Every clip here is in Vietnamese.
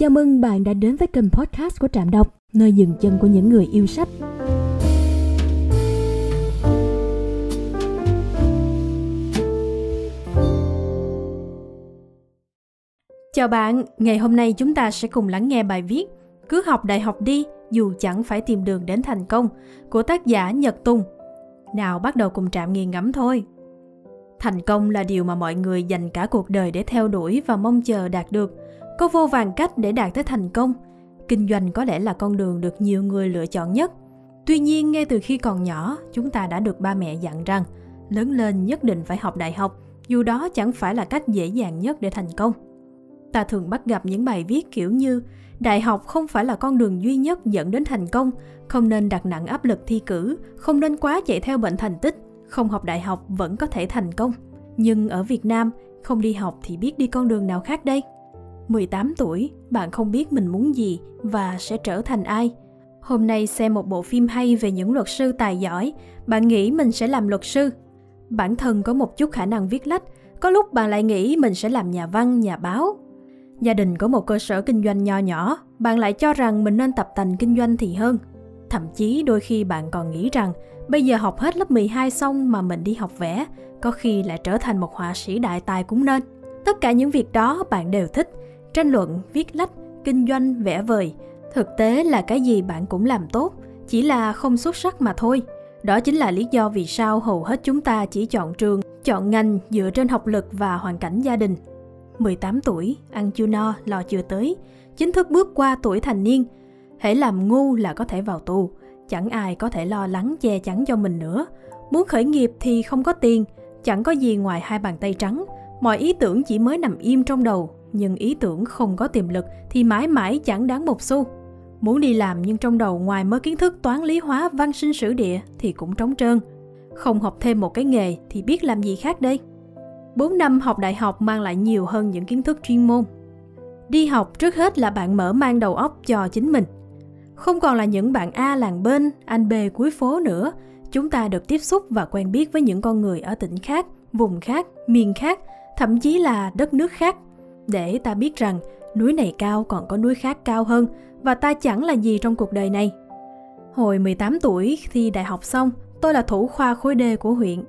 Chào mừng bạn đã đến với kênh podcast của Trạm Đọc, nơi dừng chân của những người yêu sách. Chào bạn, ngày hôm nay chúng ta sẽ cùng lắng nghe bài viết Cứ học đại học đi, dù chẳng phải tìm đường đến thành công của tác giả Nhật Tùng. Nào bắt đầu cùng Trạm nghiền ngẫm thôi. Thành công là điều mà mọi người dành cả cuộc đời để theo đuổi và mong chờ đạt được. Có vô vàng cách để đạt tới thành công. Kinh doanh có lẽ là con đường được nhiều người lựa chọn nhất. Tuy nhiên, ngay từ khi còn nhỏ, chúng ta đã được ba mẹ dặn rằng lớn lên nhất định phải học đại học, dù đó chẳng phải là cách dễ dàng nhất để thành công. Ta thường bắt gặp những bài viết kiểu như đại học không phải là con đường duy nhất dẫn đến thành công, không nên đặt nặng áp lực thi cử, không nên quá chạy theo bệnh thành tích, không học đại học vẫn có thể thành công. Nhưng ở Việt Nam, không đi học thì biết đi con đường nào khác đây? 18 tuổi, bạn không biết mình muốn gì và sẽ trở thành ai. Hôm nay xem một bộ phim hay về những luật sư tài giỏi, bạn nghĩ mình sẽ làm luật sư. Bản thân có một chút khả năng viết lách, có lúc bạn lại nghĩ mình sẽ làm nhà văn, nhà báo. Gia đình có một cơ sở kinh doanh nho nhỏ, bạn lại cho rằng mình nên tập tành kinh doanh thì hơn. Thậm chí đôi khi bạn còn nghĩ rằng bây giờ học hết lớp 12 xong mà mình đi học vẽ, có khi lại trở thành một họa sĩ đại tài cũng nên. Tất cả những việc đó bạn đều thích, tranh luận, viết lách, kinh doanh, vẽ vời. Thực tế là cái gì bạn cũng làm tốt, chỉ là không xuất sắc mà thôi. Đó chính là lý do vì sao hầu hết chúng ta chỉ chọn trường, chọn ngành dựa trên học lực và hoàn cảnh gia đình. 18 tuổi, ăn chưa no, lo chưa tới, chính thức bước qua tuổi thành niên. Hãy làm ngu là có thể vào tù, chẳng ai có thể lo lắng che chắn cho mình nữa. Muốn khởi nghiệp thì không có tiền, chẳng có gì ngoài hai bàn tay trắng. Mọi ý tưởng chỉ mới nằm im trong đầu, nhưng ý tưởng không có tiềm lực thì mãi mãi chẳng đáng một xu. Muốn đi làm nhưng trong đầu ngoài mới kiến thức toán lý hóa văn sinh sử địa thì cũng trống trơn. Không học thêm một cái nghề thì biết làm gì khác đây? 4 năm học đại học mang lại nhiều hơn những kiến thức chuyên môn. Đi học trước hết là bạn mở mang đầu óc cho chính mình. Không còn là những bạn A làng bên, anh B cuối phố nữa, chúng ta được tiếp xúc và quen biết với những con người ở tỉnh khác, vùng khác, miền khác, thậm chí là đất nước khác. Để ta biết rằng núi này cao còn có núi khác cao hơn và ta chẳng là gì trong cuộc đời này. Hồi 18 tuổi thi đại học xong, tôi là thủ khoa khối D của huyện.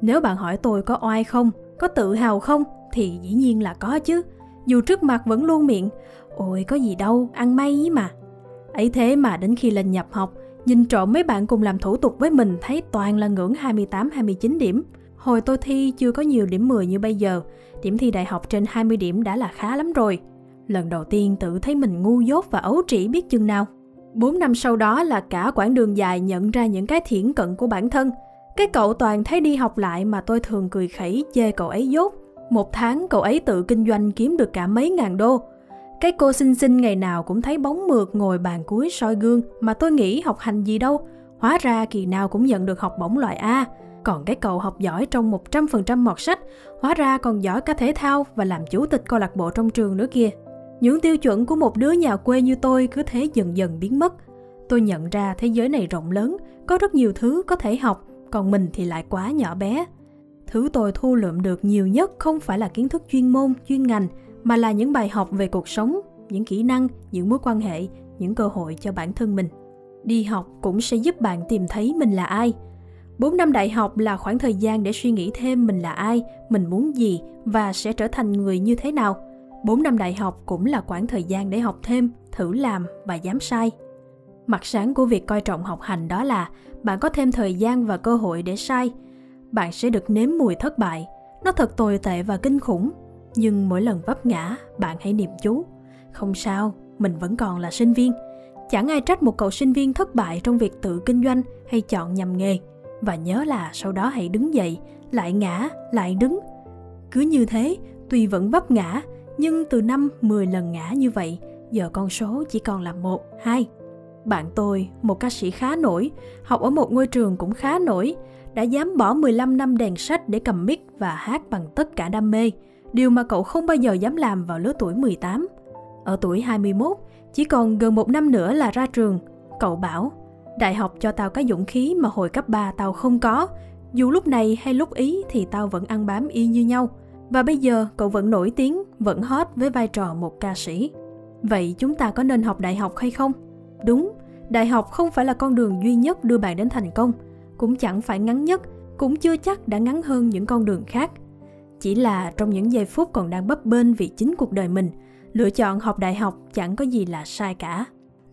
Nếu bạn hỏi tôi có oai không, có tự hào không thì dĩ nhiên là có chứ. Dù trước mặt vẫn luôn miệng, ôi có gì đâu, ăn may ý mà. Ấy thế mà đến khi lên nhập học, nhìn trộm mấy bạn cùng làm thủ tục với mình thấy toàn là ngưỡng 28-29 điểm. Hồi tôi thi chưa có nhiều điểm 10 như bây giờ, điểm thi đại học trên 20 điểm đã là khá lắm rồi. Lần đầu tiên tự thấy mình ngu dốt và ấu trĩ biết chừng nào. 4 năm sau đó là cả quãng đường dài nhận ra những cái thiển cận của bản thân. Cái cậu toàn thấy đi học lại mà tôi thường cười khẩy chê cậu ấy dốt. Một tháng cậu ấy tự kinh doanh kiếm được cả mấy ngàn đô. Cái cô xinh xinh ngày nào cũng thấy bóng mượt ngồi bàn cuối soi gương mà tôi nghĩ học hành gì đâu. Hóa ra kỳ nào cũng nhận được học bổng loại A. Còn cái cậu học giỏi trong 100% mọt sách, hóa ra còn giỏi cả thể thao và làm chủ tịch câu lạc bộ trong trường nữa kia. Những tiêu chuẩn của một đứa nhà quê như tôi cứ thế dần dần biến mất. Tôi nhận ra thế giới này rộng lớn, có rất nhiều thứ có thể học, còn mình thì lại quá nhỏ bé. Thứ tôi thu lượm được nhiều nhất không phải là kiến thức chuyên môn, chuyên ngành, mà là những bài học về cuộc sống, những kỹ năng, những mối quan hệ, những cơ hội cho bản thân mình. Đi học cũng sẽ giúp bạn tìm thấy mình là ai. 4 năm đại học là khoảng thời gian để suy nghĩ thêm mình là ai, mình muốn gì và sẽ trở thành người như thế nào. 4 năm đại học cũng là khoảng thời gian để học thêm, thử làm và dám sai. Mặt sáng của việc coi trọng học hành đó là bạn có thêm thời gian và cơ hội để sai. Bạn sẽ được nếm mùi thất bại. Nó thật tồi tệ và kinh khủng, nhưng mỗi lần vấp ngã, bạn hãy niệm chú. Không sao, mình vẫn còn là sinh viên. Chẳng ai trách một cậu sinh viên thất bại trong việc tự kinh doanh hay chọn nhầm nghề. Và nhớ là sau đó hãy đứng dậy, lại ngã, lại đứng. Cứ như thế, tuy vẫn vấp ngã, nhưng từ năm 10 lần ngã như vậy, giờ con số chỉ còn là một, hai. Bạn tôi, một ca sĩ khá nổi, học ở một ngôi trường cũng khá nổi, đã dám bỏ 15 năm đèn sách để cầm mic và hát bằng tất cả đam mê, điều mà cậu không bao giờ dám làm vào lứa tuổi 18. Ở tuổi 21, chỉ còn gần một năm nữa là ra trường, cậu bảo, đại học cho tao cái dũng khí mà hồi cấp 3 tao không có, dù lúc này hay lúc ý thì tao vẫn ăn bám y như nhau. Và bây giờ cậu vẫn nổi tiếng, vẫn hot với vai trò một ca sĩ. Vậy chúng ta có nên học đại học hay không? Đúng, đại học không phải là con đường duy nhất đưa bạn đến thành công, cũng chẳng phải ngắn nhất, cũng chưa chắc đã ngắn hơn những con đường khác. Chỉ là trong những giây phút còn đang bấp bênh vì chính cuộc đời mình, lựa chọn học đại học chẳng có gì là sai cả.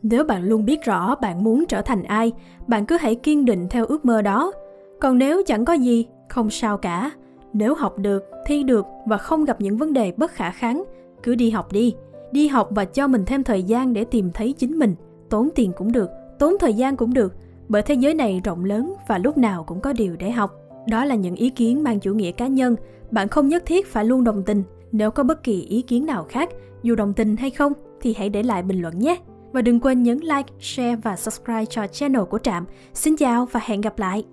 Nếu bạn luôn biết rõ bạn muốn trở thành ai, bạn cứ hãy kiên định theo ước mơ đó. Còn nếu chẳng có gì, không sao cả. Nếu học được, thi được và không gặp những vấn đề bất khả kháng, cứ đi học đi. Đi học và cho mình thêm thời gian để tìm thấy chính mình. Tốn tiền cũng được, tốn thời gian cũng được, bởi thế giới này rộng lớn và lúc nào cũng có điều để học. Đó là những ý kiến mang chủ nghĩa cá nhân, bạn không nhất thiết phải luôn đồng tình. Nếu có bất kỳ ý kiến nào khác, dù đồng tình hay không, thì hãy để lại bình luận nhé. Và đừng quên nhấn like, share và subscribe cho channel của Trạm. Xin chào và hẹn gặp lại!